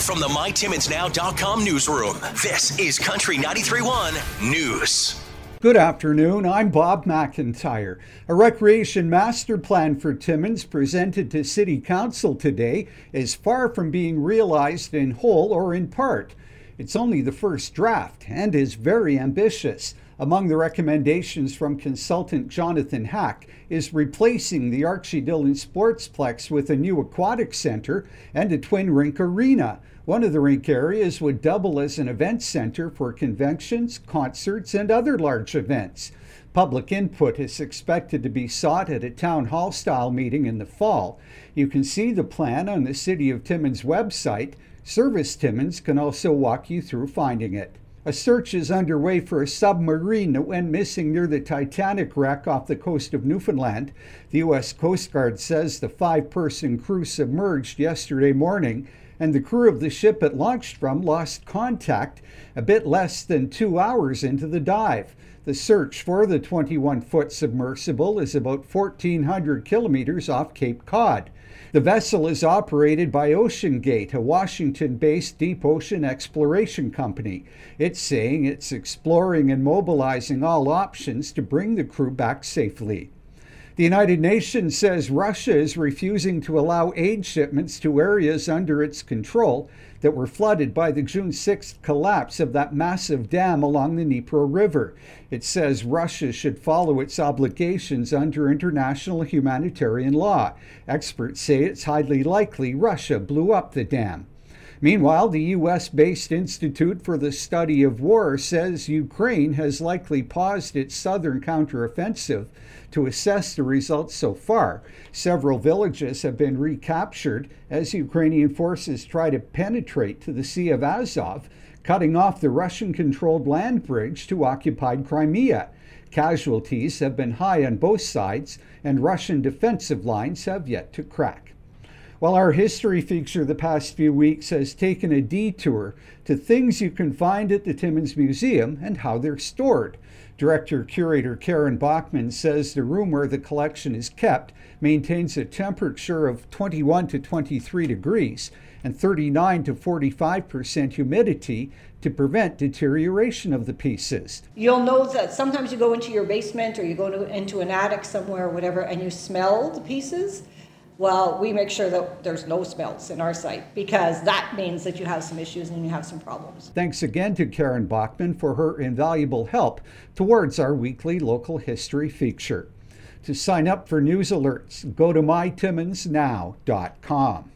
From the MyTimminsNow.com newsroom, this is Country 93.1 News. Good afternoon. I'm Bob McIntyre. A recreation master plan for Timmins presented to City Council today is far from being realized in whole or in part. It's only the first draft and is very ambitious. Among the recommendations from consultant Jonathan Hack is replacing the Archie Dillon Sportsplex with a new aquatic center and a twin rink arena. One of the rink areas would double as an event center for conventions, concerts, and other large events. Public input is expected to be sought at a town hall style meeting in the fall. You can see the plan on the City of Timmins website. Service Timmins can also walk you through finding it. A search is underway for a submarine that went missing near the Titanic wreck off the coast of Newfoundland. The U.S. Coast Guard says the five person crew submerged yesterday morning, and the crew of the ship it launched from lost contact a bit less than two hours into the dive. The search for the 21 foot submersible is about 1,400 kilometers off Cape Cod. The vessel is operated by OceanGate, a Washington based deep ocean exploration company. It's saying it's exploring and mobilizing all options to bring the crew back safely. The United Nations says Russia is refusing to allow aid shipments to areas under its control that were flooded by the June 6th collapse of that massive dam along the Dnieper River. It says Russia should follow its obligations under international humanitarian law. Experts say it's highly likely Russia blew up the dam. Meanwhile, the U.S. based Institute for the Study of War says Ukraine has likely paused its southern counteroffensive to assess the results so far. Several villages have been recaptured as Ukrainian forces try to penetrate to the Sea of Azov, cutting off the Russian controlled land bridge to occupied Crimea. Casualties have been high on both sides, and Russian defensive lines have yet to crack. Well, our history feature the past few weeks has taken a detour to things you can find at the Timmins Museum and how they're stored. Director Curator Karen Bachman says the room where the collection is kept maintains a temperature of 21 to 23 degrees and 39 to 45 percent humidity to prevent deterioration of the pieces. You'll know that sometimes you go into your basement or you go into an attic somewhere or whatever and you smell the pieces well, we make sure that there's no smells in our site because that means that you have some issues and you have some problems. Thanks again to Karen Bachman for her invaluable help towards our weekly local history feature. To sign up for news alerts, go to mytimminsnow.com.